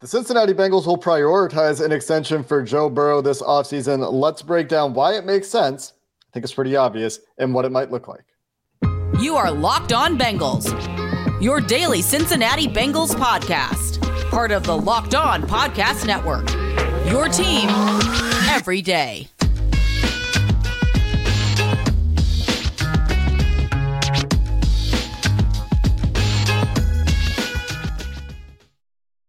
The Cincinnati Bengals will prioritize an extension for Joe Burrow this offseason. Let's break down why it makes sense. I think it's pretty obvious and what it might look like. You are Locked On Bengals, your daily Cincinnati Bengals podcast, part of the Locked On Podcast Network. Your team every day.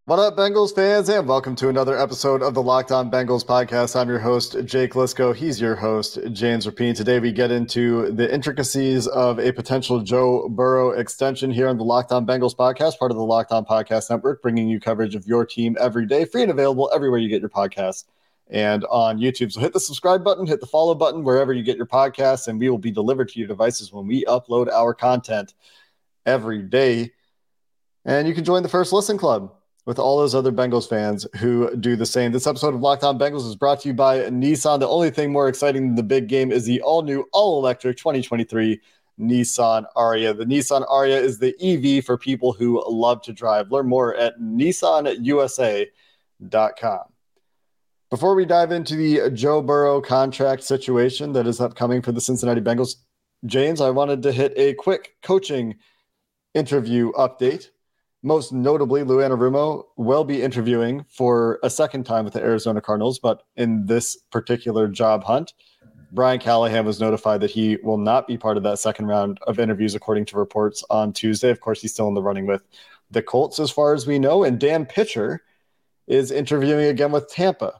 What up, Bengals fans, and welcome to another episode of the Locked On Bengals podcast. I'm your host, Jake Liscow. He's your host, James Rapien. Today, we get into the intricacies of a potential Joe Burrow extension here on the Locked On Bengals podcast, part of the Locked On Podcast Network, bringing you coverage of your team every day, free and available everywhere you get your podcasts and on YouTube. So hit the subscribe button, hit the follow button wherever you get your podcasts, and we will be delivered to your devices when we upload our content every day. And you can join the First Listen Club with all those other Bengals fans who do the same. This episode of Locked On Bengals is brought to you by Nissan. The only thing more exciting than the big game is the all new, all electric 2023 Nissan Ariya. The Nissan Ariya is the EV for people who love to drive. Learn more at nissanusa.com. Before we dive into the Joe Burrow contract situation that is upcoming for the Cincinnati Bengals, James, I wanted to hit a quick coaching interview update. Most notably, Lou Anarumo will be interviewing for a second time with the Arizona Cardinals, but in this particular job hunt, Brian Callahan was notified that he will not be part of that second round of interviews, according to reports on Tuesday. Of course, he's still in the running with the Colts, as far as we know. And Dan Pitcher is interviewing again with Tampa,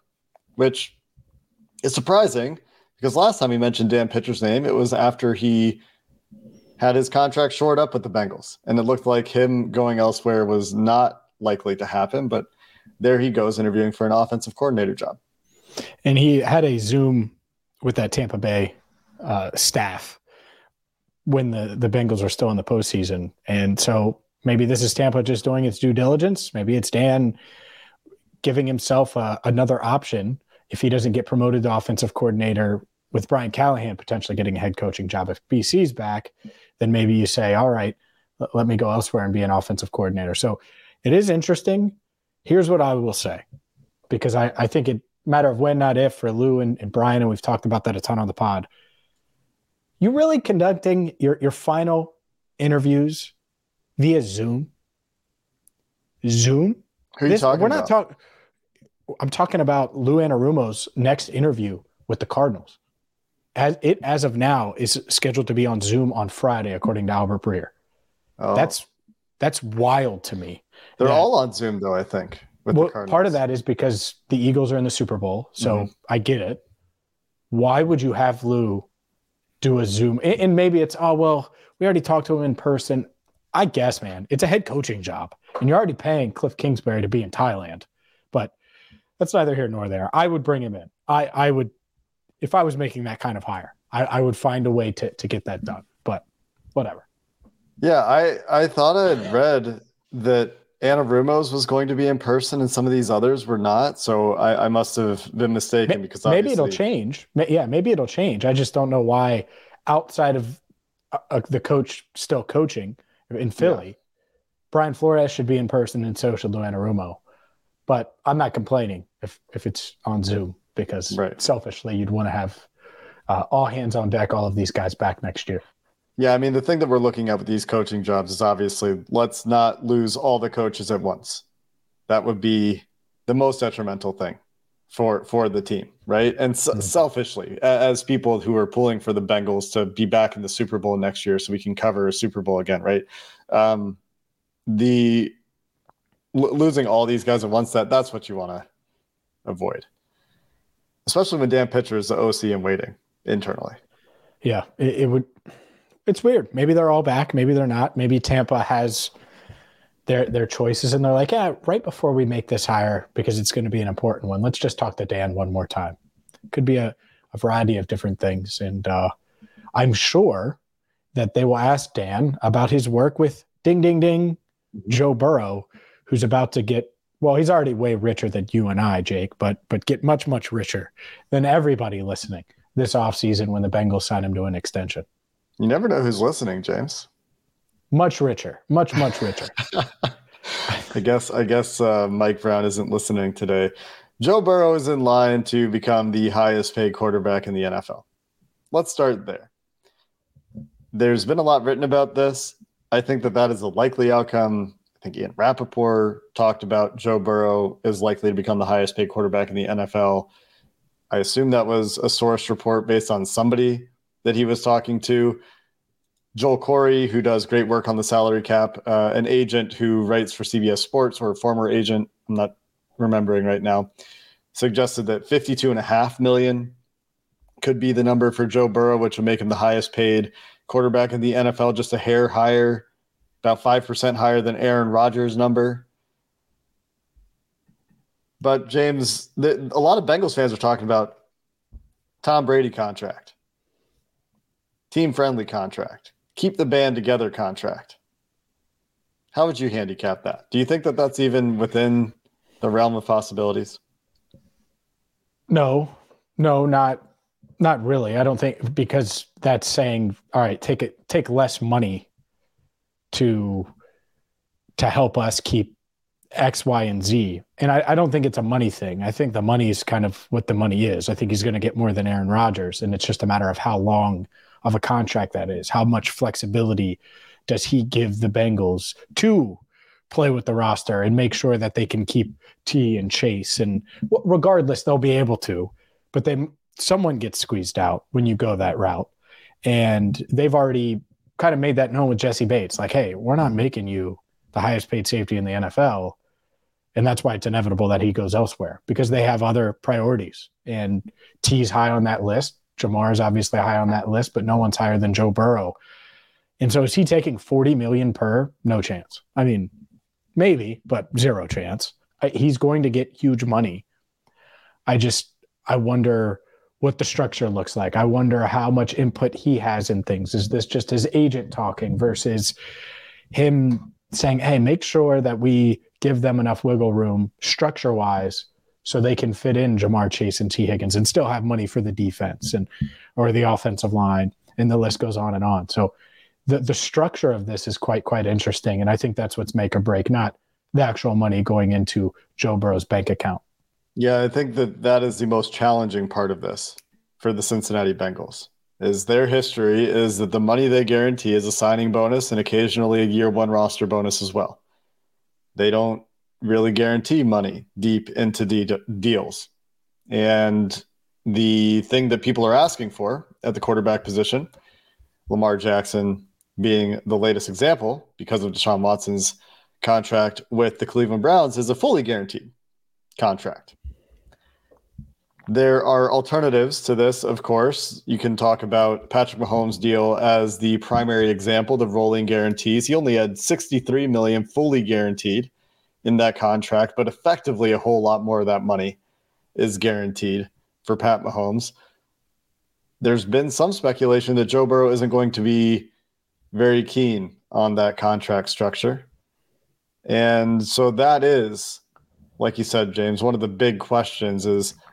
which is surprising because last time he mentioned Dan Pitcher's name, it was after he had his contract shored up with the Bengals, and it looked like him going elsewhere was not likely to happen. But there he goes interviewing for an offensive coordinator job. And he had a Zoom with that Tampa Bay uh, staff when the the Bengals are still in the postseason, and so maybe this is Tampa just doing its due diligence. Maybe it's Dan giving himself uh, another option if he doesn't get promoted to offensive coordinator with Brian Callahan potentially getting a head coaching job if BC's back, then maybe you say, all right, let, me go elsewhere and be an offensive coordinator. So it is interesting. Here's what I will say, because I, I think it matter of when, not if, for Lou and, and Brian, and we've talked about that a ton on the pod. You really conducting your your final interviews via Zoom? Zoom? Who are you This- talking we're about? not talking. I'm talking about Lou Anarumo's next interview with the Cardinals. As it as of now is scheduled to be on Zoom on Friday, according to Albert Breer. Oh, That's that's wild to me. they're that- all on Zoom though. I think. Well, part of that is because the Eagles are in the Super Bowl, so Mhm. I get it. Why would you have Lou do a Zoom? And and maybe it's oh well, we already talked to him in person. I guess, man, it's a head coaching job, and you're already paying Cliff Kingsbury to be in Thailand. But that's neither here nor there. I would bring him in. I I would, if I was making that kind of hire, I, I would find a way to to get that done. But whatever. Yeah, I I thought I had read that Anarumo's was going to be in person and some of these others were not. So I, I must have been mistaken because maybe it'll change. Yeah, maybe it'll change. I just don't know why, outside of uh, uh, the coach still coaching in Philly, Brian Flores should be in person and so should Lou Anarumo. But I'm not complaining if if it's on Zoom because Right. selfishly you'd want to have uh, all hands on deck, all of these guys back next year. Yeah, I mean the thing that we're looking at with these coaching jobs is obviously let's not lose all the coaches at once. That would be the most detrimental thing for for the team, right? And Mhm. selfishly, as people who are pulling for the Bengals to be back in the Super Bowl next year, so we can cover a Super Bowl again, right? Um, the l- losing all these guys at once that that's what you want to avoid, especially when Dan Pitcher is the OC and waiting internally. Yeah, it, it would. It's weird. Maybe they're all back. Maybe they're not. Maybe Tampa has their their choices, and they're like, yeah, right before we make this hire, because it's going to be an important one. Let's just talk to Dan one more time. Could be a a variety of different things. And uh, I'm sure that they will ask Dan about his work with ding, ding, ding, Joe Burrow, who's about to get well, he's already way richer than you and I, Jake, but but get much, much richer than everybody listening this offseason when the Bengals sign him to an extension. You never know who's listening, James. Much richer, much, much richer. I guess I guess uh, Mike Brown isn't listening today. Joe Burrow is in line to become the highest paid quarterback in the NFL. Let's start there. There's been a lot written about this. I think that that is a likely outcome. Think Ian Rapoport talked about Joe Burrow is likely to become the highest paid quarterback in the NFL. I assume that was a source report based on somebody that he was talking to. Joel Corry, who does great work on the salary cap, uh, an agent who writes for CBS Sports or a former agent, I'm not remembering right now, suggested that 52 and a half million could be the number for Joe Burrow, which would make him the highest paid quarterback in the NFL, just a hair higher, about 5% higher than Aaron Rodgers' number. But James, the, a lot of Bengals fans are talking about Tom Brady contract, team friendly contract, keep the band together contract. How would you handicap that? Do you think that that's even within the realm of possibilities? No, no, not not really. I don't think because that's saying, all right, take it, take less money to to help us keep X, Y, and Z. And I, I don't think it's a money thing. I think the money is kind of what the money is. I think he's going to get more than Aaron Rodgers, and it's just a matter of how long of a contract that is. How much flexibility does he give the Bengals to play with the roster and make sure that they can keep T and Chase and regardless they'll be able to, but then someone gets squeezed out when you go that route. And they've already kind of made that known with Jessie Bates like, hey, we're not mm-hmm. making you the highest paid safety in the NFL. And that's why it's inevitable that he goes elsewhere because they have other priorities. And T's high on that list. Ja'Marr is obviously high on that list, but no one's higher than Joe Burrow. And so is he taking 40 million per? No chance. I mean, maybe, but zero chance. He's going to get huge money. I just, I wonder what the structure looks like. I wonder how much input he has in things. Is this just his agent talking versus him saying, hey, make sure that we give them enough wiggle room structure wise so they can fit in Ja'Marr Chase and Tee Higgins and still have money for the defense and or the offensive line. And the list goes on and on. So the, the structure of this is quite, quite interesting. And I think that's what's make or break, not the actual money going into Joe Burrow's bank account. Yeah, I think that that is the most challenging part of this for the Cincinnati Bengals. Is their history is that the money they guarantee is a signing bonus and occasionally a year one roster bonus as well. They don't really guarantee money deep into de- deals. And the thing that people are asking for at the quarterback position, Lamar Jackson being the latest example because of Deshaun Watson's contract with the Cleveland Browns, is a fully guaranteed contract. There are alternatives to this, of course. You can talk about Patrick Mahomes' deal as the primary example, the rolling guarantees. He only had 63 million fully guaranteed in that contract, but effectively a whole lot more of that money is guaranteed for Pat Mahomes. There's been some speculation that Joe Burrow isn't going to be very keen on that contract structure. And so that is, like you said, James, one of the big questions is –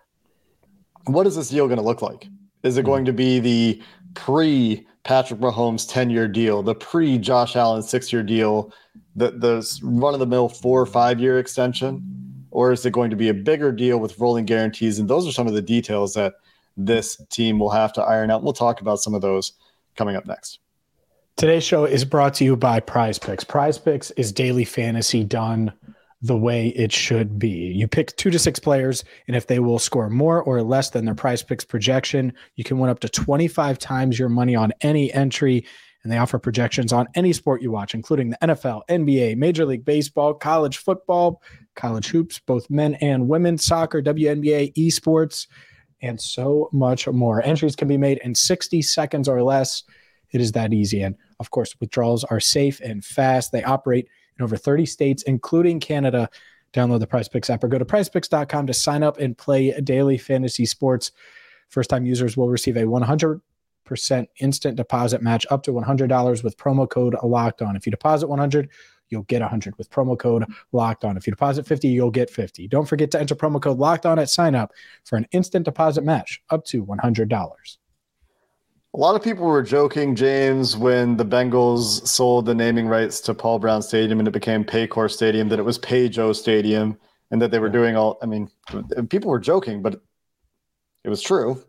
what is this deal going to look like? Is it hmm. going to be the pre Patrick Mahomes 10 year deal, the pre Josh Allen six year deal, the, the run of the mill four or five year extension? Or is it going to be a bigger deal with rolling guarantees? And those are some of the details that this team will have to iron out. We'll talk about some of those coming up next. Today's show is brought to you by Prize Picks. Prize Picks is daily fantasy done the way it should be. You pick two to six players, and if they will score more or less than their prize picks projection, you can win up to 25 times your money on any entry. And they offer projections on any sport you watch, including the NFL, NBA, Major League Baseball, college football, college hoops, both men and women, soccer, WNBA, esports, and so much more. Entries can be made in 60 seconds or less. It is that easy. And of course, withdrawals are safe and fast. They operate in over 30 states, including Canada. Download the Prize Picks app or go to prizepicks.com to sign up and play daily fantasy sports First time users will receive a 100% instant deposit match up to $100 with promo code locked on. If you deposit 100, you'll get 100 with promo code locked on. If you deposit 50, you'll get 50. Don't forget to enter promo code locked on at sign up for an instant deposit match up to $100. A lot of people were joking, James, when the Bengals sold the naming rights to Paul Brown Stadium and it became Paycor Stadium, that it was Payjoe Stadium, and that they were doing all. I mean, people were joking, but it was true.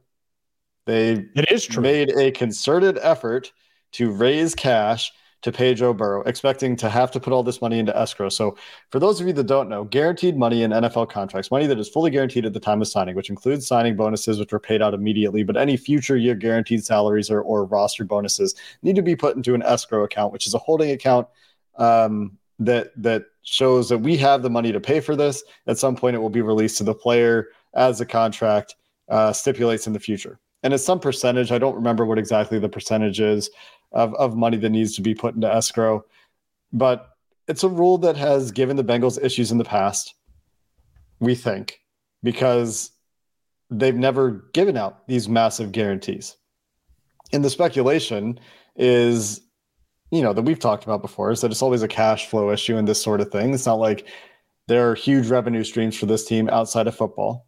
They it is true. made a concerted effort to raise cash to pay Joe Burrow, expecting to have to put all this money into escrow. So, for those of you that don't know, guaranteed money in NFL contracts, money that is fully guaranteed at the time of signing, which includes signing bonuses, which are paid out immediately, but any future year guaranteed salaries or, or roster bonuses need to be put into an escrow account, which is a holding account um, that that shows that we have the money to pay for this. At some point, it will be released to the player as the contract uh, stipulates in the future. And it's some percentage. I don't remember what exactly the percentage is of, of money that needs to be put into escrow. But it's a rule that has given the Bengals issues in the past, we think, because they've never given out these massive guarantees. And the speculation is, you know, that we've talked about before is that it's always a cash flow issue and this sort of thing. It's not like there are huge revenue streams for this team outside of football.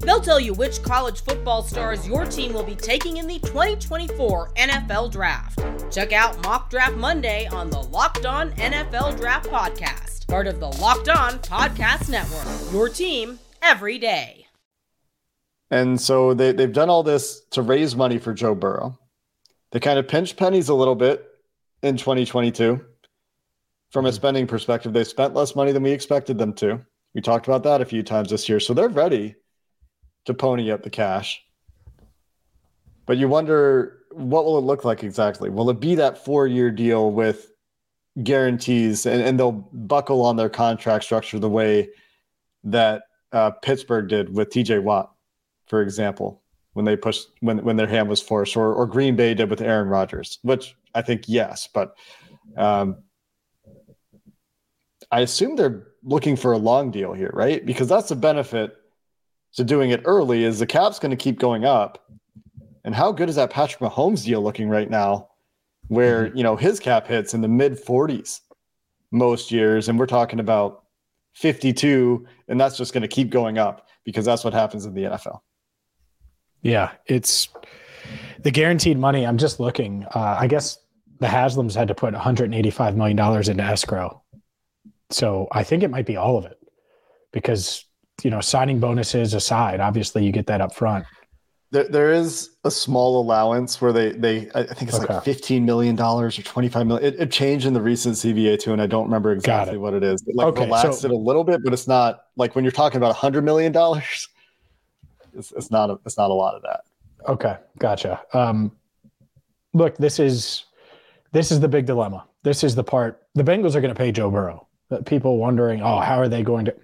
They'll tell you which college football stars your team will be taking in the 2024 NFL Draft. Check out Mock Draft Monday on the Locked On NFL Draft Podcast part of the Locked On Podcast Network. Your team every day. And so they, they've done all this to raise money for Joe Burrow. They kind of pinch pennies a little bit in 2022. From a mm-hmm. spending perspective, they spent less money than we expected them to. We talked about that a few times this year. So they're ready to pony up the cash. But you wonder what will it look like exactly? Will it be that four year deal with guarantees and, and they'll buckle on their contract structure the way that uh, Pittsburgh did with TJ Watt, for example, when they pushed when when their hand was forced, or or Green Bay did with Aaron Rodgers, which I think yes, but um, I assume they're looking for a long deal here, right? Because that's the benefit to doing it early is the cap's going to keep going up. And how good is that Patrick Mahomes deal looking right now? where mm-hmm. you know his cap hits in the mid 40s most years and we're talking about 52 and that's just going to keep going up because that's what happens in the NFL. Yeah, it's the guaranteed money. I'm just looking. Uh, I guess the Haslams had to put 185 million dollars into escrow, so I think it might be all of it because you know signing bonuses aside, obviously you get that up front. There, there is a small allowance where they they I think it's okay. like fifteen million dollars or twenty five million. It, it, changed in the recent CBA too, and I don't remember exactly what it is. It like okay, relaxed so, it a little bit, but it's not like when you're talking about a hundred million dollars. It's, it's not a, it's not a lot of that. Okay, gotcha. Um, look, this is this is the big dilemma. This is the part the Bengals are going to pay Joe Burrow. People wondering, oh, how are they going to?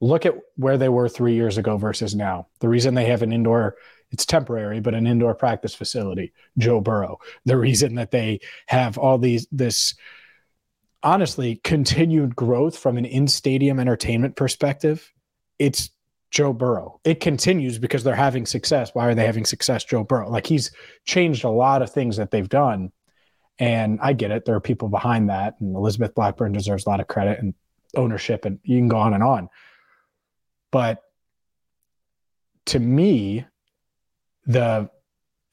Look at where they were three years ago versus now. The reason they have an indoor it's temporary, but an indoor practice facility, Joe Burrow. The reason that they have all these, this honestly continued growth from an in stadium entertainment perspective, it's Joe Burrow. It continues because they're having success. Why are they having success, Joe Burrow? Like he's changed a lot of things that they've done. And I get it. There are people behind that. And Elizabeth Blackburn deserves a lot of credit and ownership, and you can go on and on. But to me, the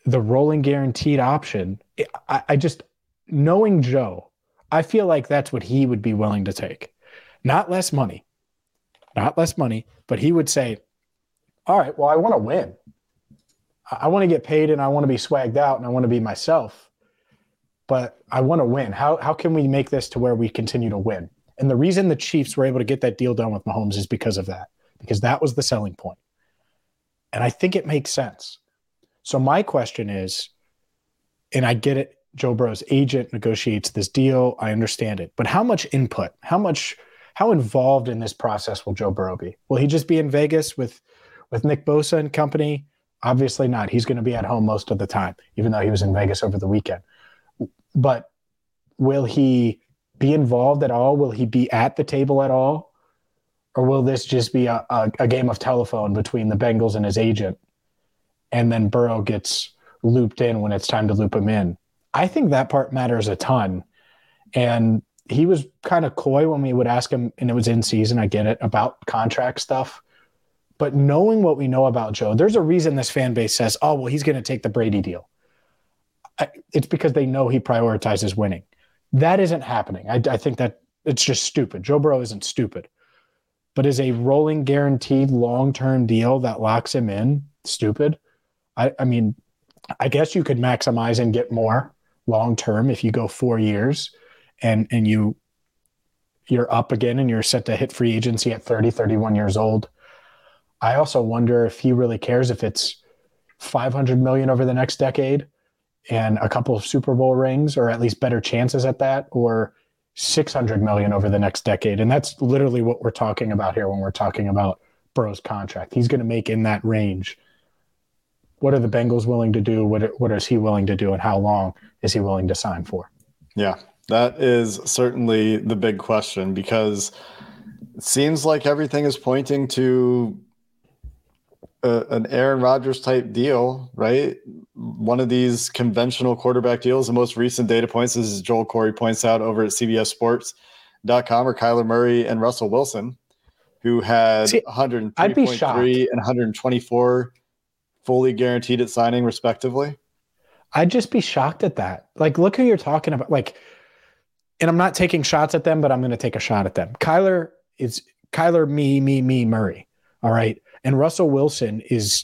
the rolling guaranteed option, I, I just knowing Joe, I feel like that's what he would be willing to take. Not less money, not less money, but he would say, All right, well, I want to win. I want to get paid and I want to be swagged out and I want to be myself, but I want to win. How, how can we make this to where we continue to win? And the reason the Chiefs were able to get that deal done with Mahomes is because of that, because that was the selling point. And I think it makes sense. So my question is, and I get it, Joe Burrow's agent negotiates this deal. I understand it, but how much input, how much, how involved in this process will Joe Burrow be? Will he just be in Vegas with with Nick Bosa and company? Obviously not. He's going to be at home most of the time, even though he was in Vegas over the weekend. But will he be involved at all? Will he be at the table at all? Or will this just be a, a, a game of telephone between the Bengals and his agent? And then Burrow gets looped in when it's time to loop him in. I think that part matters a ton. And he was kind of coy when we would ask him, and it was in season, I get it, about contract stuff. But knowing what we know about Joe, there's a reason this fan base says, oh, well, he's going to take the Brady deal. I, it's because they know he prioritizes winning. That isn't happening. I, I think that it's just stupid. Joe Burrow isn't stupid. But is a rolling guaranteed long term deal that locks him in stupid? I, I mean, I guess you could maximize and get more long term if you go four years and and you you're up again and you're set to hit free agency at 30 31 years old i also wonder if he really cares if it's 500 million over the next decade and a couple of super bowl rings or at least better chances at that or 600 million over the next decade and that's literally what we're talking about here when we're talking about Burrow's contract he's going to make in that range what are the Bengals willing to do? What what is he willing to do, and how long is he willing to sign for? Yeah, that is certainly the big question because it seems like everything is pointing to a, an Aaron Rodgers type deal, right? One of these conventional quarterback deals. The most recent data points, as Joel Corry points out over at CBSSports.com, are Kyler Murray and Russell Wilson, who had 103.3 and 124 fully guaranteed at signing, respectively? I'd just be shocked at that. Like, look who you're talking about. Like, and I'm not taking shots at them, but I'm going to take a shot at them. Kyler is Kyler, me, me, me, Murray. All right. And Russell Wilson is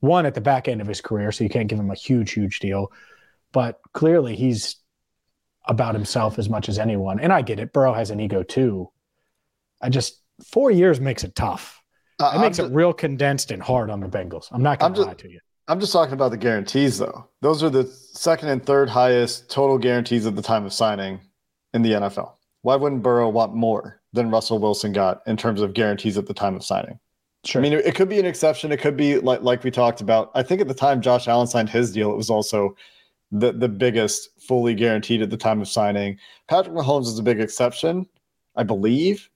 one at the back end of his career, so you can't give him a huge, huge deal. But clearly, he's about himself as much as anyone. And I get it. Burrow has an ego too. I just, four years makes it tough. Uh, it makes just, it real condensed and hard on the Bengals. I'm not going to lie to you. I'm just talking about the guarantees, though. Those are the second and third highest total guarantees at the time of signing in the NFL. Why wouldn't Burrow want more than Russell Wilson got in terms of guarantees at the time of signing? Sure. I mean, it could be an exception. It could be like like we talked about. I think at the time Josh Allen signed his deal, it was also the the biggest fully guaranteed at the time of signing. Patrick Mahomes is a big exception, I believe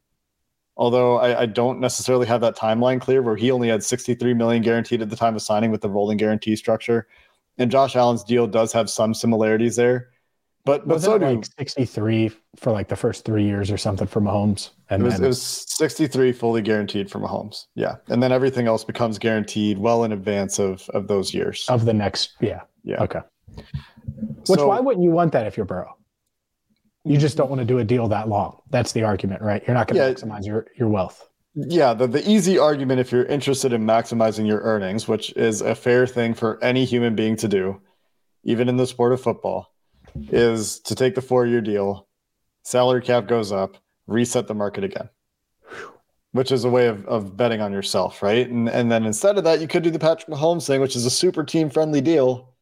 although I, I, don't necessarily have that timeline clear where he only had 63 million guaranteed at the time of signing with the rolling guarantee structure and josh allen's deal does have some similarities there but but Wasn't so like 63 for like the first three years or something for Mahomes. And it was, then, was 63 fully guaranteed for Mahomes. Yeah. And then everything else becomes guaranteed well in advance of of those years. Of the next, yeah. Yeah. Okay. Which so, why wouldn't you want that if you're Burrow? You just don't want to do a deal that long. That's the argument, right? You're not going to yeah. maximize your, your wealth. Yeah, the, the easy argument if you're interested in maximizing your earnings, which is a fair thing for any human being to do, even in the sport of football, is to take the four year deal, salary cap goes up, reset the market again, which is a way of, of betting on yourself, right? And, and then instead of that, you could do the Patrick Mahomes thing, which is a super team friendly deal,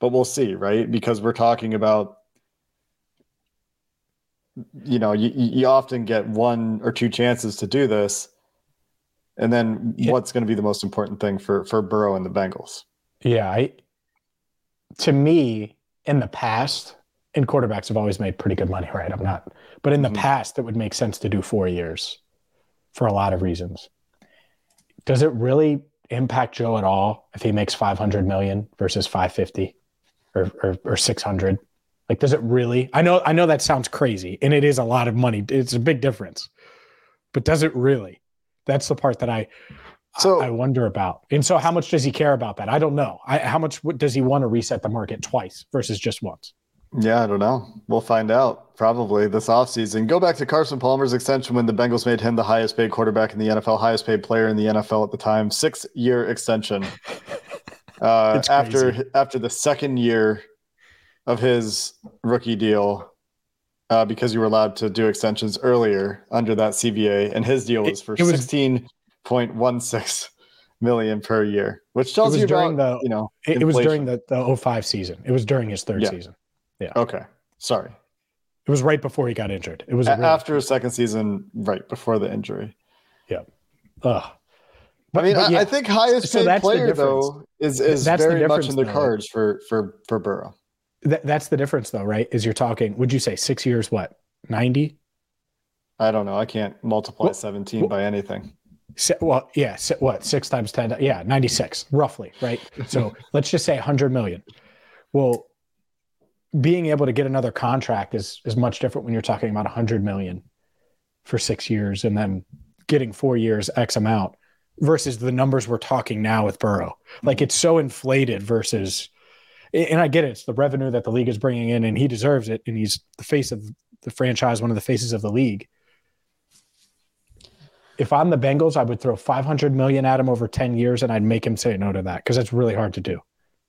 but we'll see, right? Because we're talking about you know, you, you often get one or two chances to do this. And then yeah. what's going to be the most important thing for, for Burrow and the Bengals? Yeah. I, to me, in the past, and quarterbacks have always made pretty good money, right? I'm not, but in the mm-hmm. past, it would make sense to do four years for a lot of reasons. Does it really impact Joe at all if he makes 500 million versus 550 or, or, or 600? Like, does it really? I know, I know that sounds crazy, and it is a lot of money. It's a big difference, but does it really? That's the part that I, so I, I wonder about. And so, how much does he care about that? I don't know. I, how much does he want to reset the market twice versus just once? Yeah, I don't know. We'll find out probably this offseason. Go back to Carson Palmer's extension when the Bengals made him the highest paid quarterback in the NFL, highest paid player in the NFL at the time. Six year extension. Uh, after after the second year of his rookie deal uh, because you were allowed to do extensions earlier under that CBA, and his deal was for it, it was, sixteen point one six million per year, which tells you during about, the you know it, it was during the, the 05 season. It was during his third yeah. season. Yeah. Okay. Sorry. It was right before he got injured. It was A- after his second season, right before the injury. Yeah. Ugh. I mean, But I, yeah, I think highest paid the player though is is That's very much in the though. cards for for for Burrow. That, that's the difference, though, right? Is you're talking, would you say six years, what, 90? I don't know. I can't multiply Well- 17 well- by anything. Well, yeah, what, six times 10? Yeah, 96, roughly, right? So let's just say 100 million. Well, being able to get another contract is, is much different when you're talking about 100 million for six years and then getting four years X amount versus the numbers we're talking now with Burrow. Like it's so inflated versus, and I get it, it's the revenue that the league is bringing in and he deserves it. And he's the face of the franchise, one of the faces of the league if I'm the Bengals, I would throw 500 million at him over 10 years and I'd make him say no to that because that's really hard to do.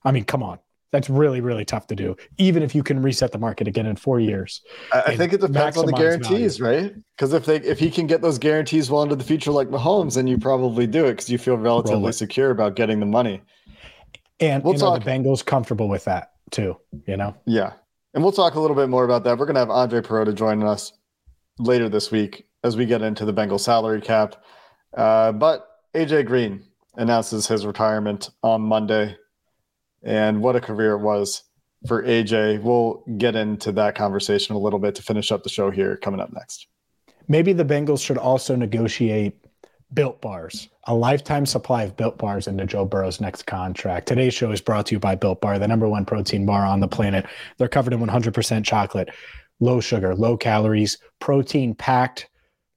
I mean, come on. That's really, really tough to do, even if you can reset the market again in four years. I, think it depends on the guarantees, right? Because if they if he can get those guarantees well into the future, like Mahomes, then you probably do it because you feel relatively secure about getting the money. And We'll you know, talk- the Bengals comfortable with that too, you know? Yeah. And we'll talk a little bit more about that. We're going to have Andre Perota joining us later this week as we get into the Bengal salary cap. Uh, but AJ Green announces his retirement on Monday. And what a career it was for AJ. We'll get into that conversation a little bit to finish up the show here coming up next. Maybe the Bengals should also negotiate built bars, a lifetime supply of built bars into Joe Burrow's next contract. Today's show is brought to you by Built Bar, the number one protein bar on the planet. They're covered in 100% chocolate, low sugar, low calories, protein packed,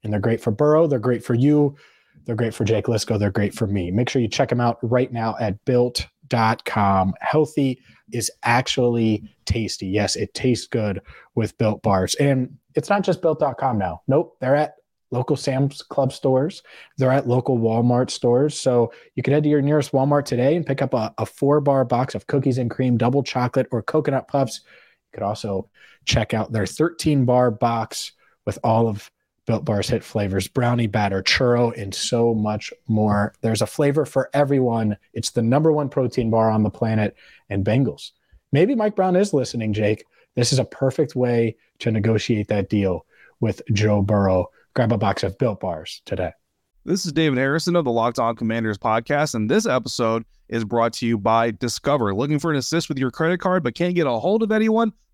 and they're great for Burrow. They're great for you. They're great for Jake Liscow. They're great for me. Make sure you check them out right now at built.com. Healthy is actually tasty. Yes, it tastes good with built bars. And it's not just built.com now. Nope, they're at local Sam's Club stores. They're at local Walmart stores. So you can head to your nearest Walmart today and pick up a, a four bar box of cookies and cream, double chocolate, or coconut puffs. You could also check out their 13 bar box with all of Built Bar's hit flavors brownie batter, churro, and so much more. There's a flavor for everyone. It's the number one protein bar on the planet, and Bengals. Maybe Mike Brown is listening, Jake. This is a perfect way to negotiate that deal with Joe Burrow. Grab a box of Built Bars today. This is David Harrison of the Locked On Commanders podcast, and this episode is brought to you by Discover. Looking for an assist with your credit card but can't get a hold of anyone?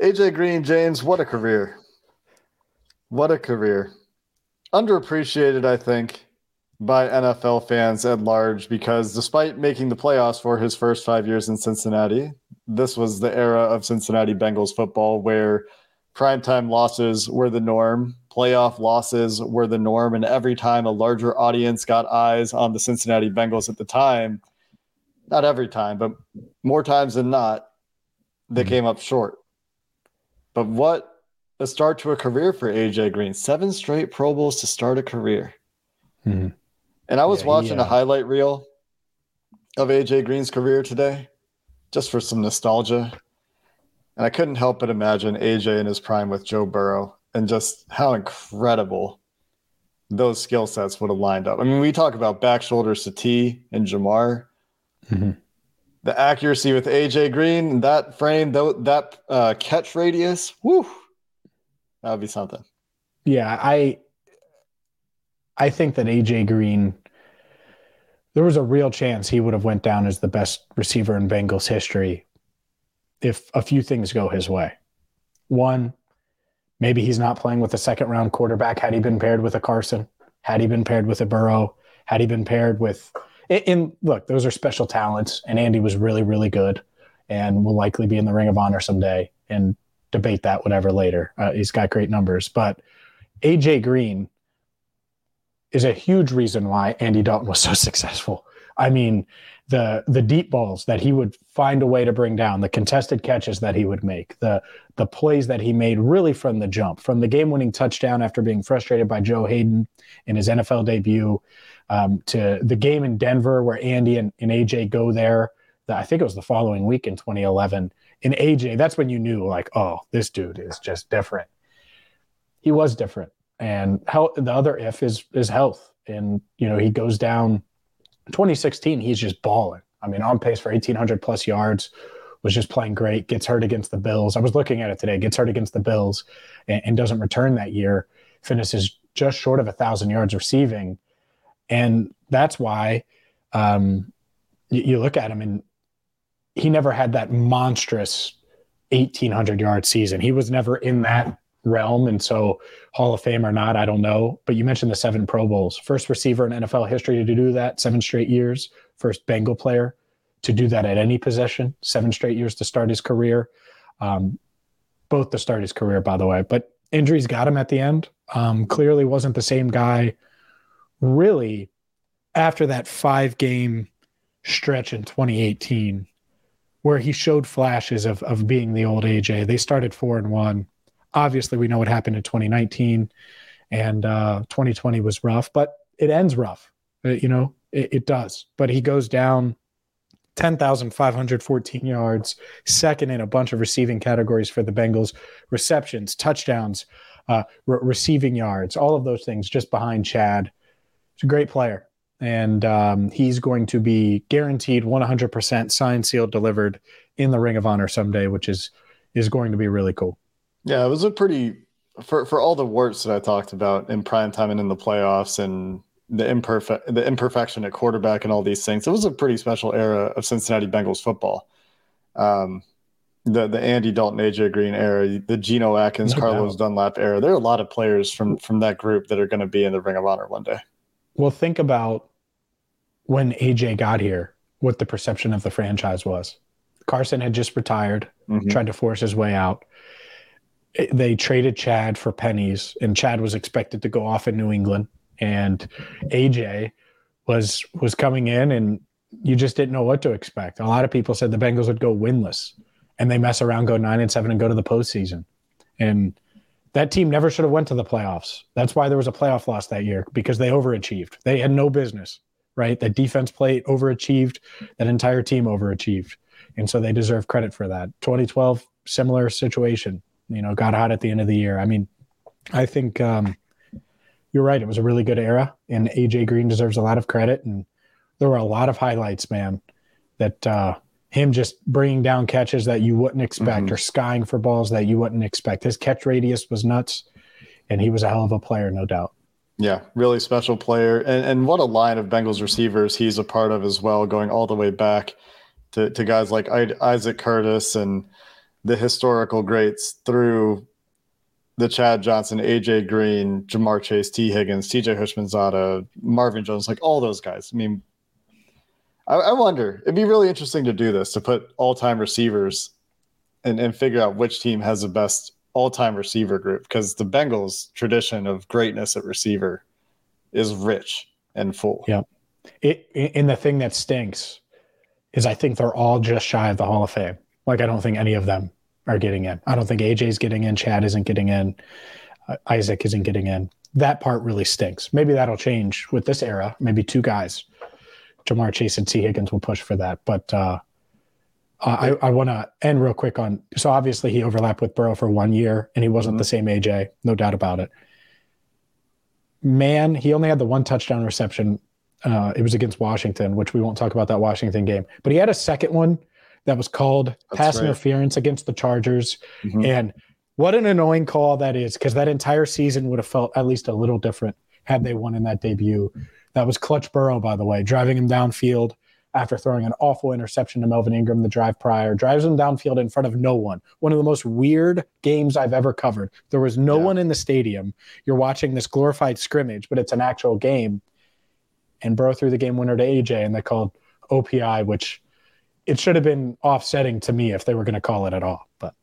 AJ Green, James, what a career. What a career. Underappreciated, I think, by NFL fans at large because despite making the playoffs for his first five years in Cincinnati, this was the era of Cincinnati Bengals football where primetime losses were the norm, playoff losses were the norm, and every time a larger audience got eyes on the Cincinnati Bengals at the time, not every time, but more times than not, they Mhm. came up short. But what a start to a career for AJ Green. Seven straight Pro Bowls to start a career. Mhm. And I was Yeah, watching a uh, highlight reel of AJ Green's career today, just for some nostalgia. And I couldn't help but imagine AJ in his prime with Joe Burrow and just how incredible those skill sets would have lined up. I mean, we talk about back shoulders to T and Ja'Marr. Mhm. The accuracy with AJ Green, that frame, though, that uh, catch radius, whoo, that would be something. Yeah, I I think that AJ Green there was a real chance he would have went down as the best receiver in Bengals history if a few things go his way. One, maybe he's not playing with a second round quarterback had he been paired with a Carson, had he been paired with a Burrow, had he been paired with and- look, those are special talents and Andy was really really good and will likely be in the ring of honor someday and debate that whatever later. Uh, he's got great numbers, but AJ Green is a huge reason why Andy Dalton was so successful. I mean, the the deep balls that he would find a way to bring down, the contested catches that he would make, the the plays that he made really from the jump, from the game-winning touchdown after being frustrated by Joe Haden in his NFL debut, um, to the game in Denver where Andy and, and AJ go there. The, I think it was the following week in 2011. In AJ, that's when you knew, like, oh, this dude is just different. He was different, and the other if is is health, and you know he goes down 2016, he's just balling. I mean, on pace for 1,800 plus yards, was just playing great. Gets hurt against the Bills. I was looking at it today. Gets hurt against the Bills, and, and doesn't return that year. Finishes just short of a thousand yards receiving, and that's why um, you, you look at him and he never had that monstrous 1,800 yard season. He was never in that realm. And so, Hall of Fame or not, I don't know. But you mentioned the seven Pro Bowls. First receiver in NFL history to do that, seven straight years. First Bengal player to do that at any position, seven straight years to start his career. Um, both to start his career, by the way. But injuries got him at the end. Um, clearly wasn't the same guy, really, after that five game stretch in 2018 where he showed flashes of, of being the old AJ. They started four and one Obviously, we know what happened in 2019 and uh, 2020 was rough, but it ends rough. Uh, you know, it, it does. But he goes down 10,514 yards, second in a bunch of receiving categories for the Bengals receptions, touchdowns, uh, re- receiving yards, all of those things just behind Chad. He's a great player. And um, he's going to be guaranteed 100% signed, sealed, delivered in the Ring of Honor someday, which is is going to be really cool. Yeah, it was a pretty for for all the warts that I talked about in prime time and in the playoffs and the imperfect the imperfection at quarterback and all these things. It was a pretty special era of Cincinnati Bengals football. Um, the the Andy Dalton, AJ Green era, the Geno Atkins, no Carlos. Dunlap era. There are a lot of players from from that group that are going to be in the Ring of Honor one day. Well, think about when AJ got here, what the perception of the franchise was. Carson had just retired, mm-hmm. tried to force his way out they traded Chad for pennies, and Chad was expected to go off in New England, and AJ was was coming in, and you just didn't know what to expect. A lot of people said the Bengals would go winless, and they mess around, go nine and seven, and go to the postseason, and that team never should have went to the playoffs. That's why there was a playoff loss that year because they overachieved. They had no business, right? That defense played overachieved. That entire team overachieved, and so they deserve credit for that. 2012, similar situation you know, got hot at the end of the year. I mean, I think um, you're right. It was a really good era, and AJ Green deserves a lot of credit. And there were a lot of highlights, man, that uh, him just bringing down catches that you wouldn't expect mm-hmm. or skying for balls that you wouldn't expect. His catch radius was nuts, and he was a hell of a player, no doubt. Yeah, really special player. And, and what a line of Bengals receivers he's a part of as well, going all the way back to, to guys like Isaac Curtis and – the historical greats through the Chad Johnson, AJ Green, Ja'Marr Chase, Tee Higgins, TJ Houshmandzadeh, Marvin Jones, like all those guys. I mean, I, I wonder, it'd be really interesting to do this to put all time receivers and, and figure out which team has the best all time receiver group because the Bengals' tradition of greatness at receiver is rich and full. Yeah. It, and the thing that stinks is I think they're all just shy of the Hall of Fame. Like I don't think any of them are getting in. I don't think AJ's getting in. Chad isn't getting in. Uh, Isaac isn't getting in. That part really stinks. Maybe that'll change with this era. Maybe two guys, Ja'Marr Chase and Tee Higgins, will push for that. But uh, I, I want to end real quick on. So obviously he overlapped with Burrow for one year, and he wasn't mm-hmm. the same AJ, no doubt about it. Man, he only had the one touchdown reception. Uh, it was against Washington, which we won't talk about that Washington game. But he had a second one that was called That's pass right. interference against the Chargers. Mm-hmm. And what an annoying call that is because that entire season would have felt at least a little different had they won in that debut. That was Clutch Burrow, by the way, driving him downfield after throwing an awful interception to Melvin Ingram the drive prior, drives him downfield in front of no one. One of the most weird games I've ever covered. There was no yeah. one in the stadium. You're watching this glorified scrimmage, but it's an actual game. And Burrow threw the game winner to AJ, and they called OPI, which it should have been offsetting to me if they were going to call it at all. But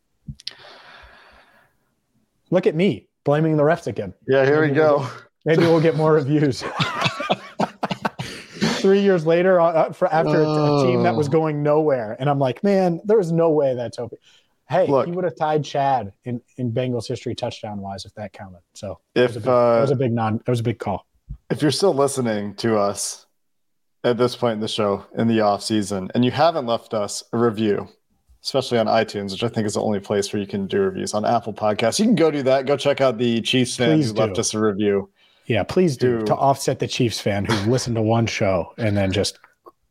look at me blaming the refs again. Yeah, here we go. Maybe we'll get more reviews. three years later uh, for after a, a team that was Oh. going nowhere, and I'm like, man, there's no way that's open. Hey, Look. he would have tied Chad in, in Bengals history touchdown wise if that counted. So that was a If big, that was uh, a big non. That was a big call. if you're still listening to us at this point in the show in the off season, and you haven't left us a review, especially on iTunes, which I think is the only place where you can do reviews on Apple Podcasts, you can go do that. Go check out the Chiefs fan Please who left us a review. Yeah, please do to offset the Chiefs fan who listened to one show and then just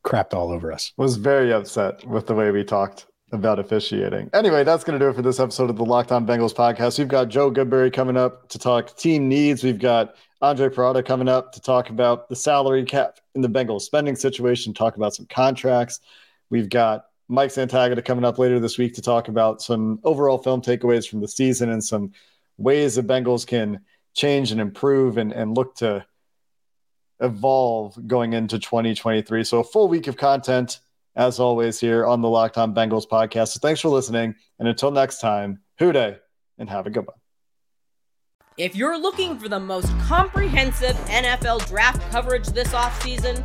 crapped all over us. was very upset with the way we talked about officiating. Anyway, that's going to do it for this episode of the Locked On Bengals podcast. We've got Joe Goodberry coming up to talk team needs. We've got Andre Parada coming up to talk about the salary cap in the Bengals spending situation, talk about some contracts. We've got Mike Santagata coming up later this week to talk about some overall film takeaways from the season and some ways the Bengals can change and improve and, and look to evolve going into 2023. So a full week of content as always here on the Locked On Bengals podcast. So thanks for listening. And until next time, Who Dey and have a good one. If you're looking for the most comprehensive NFL draft coverage this offseason,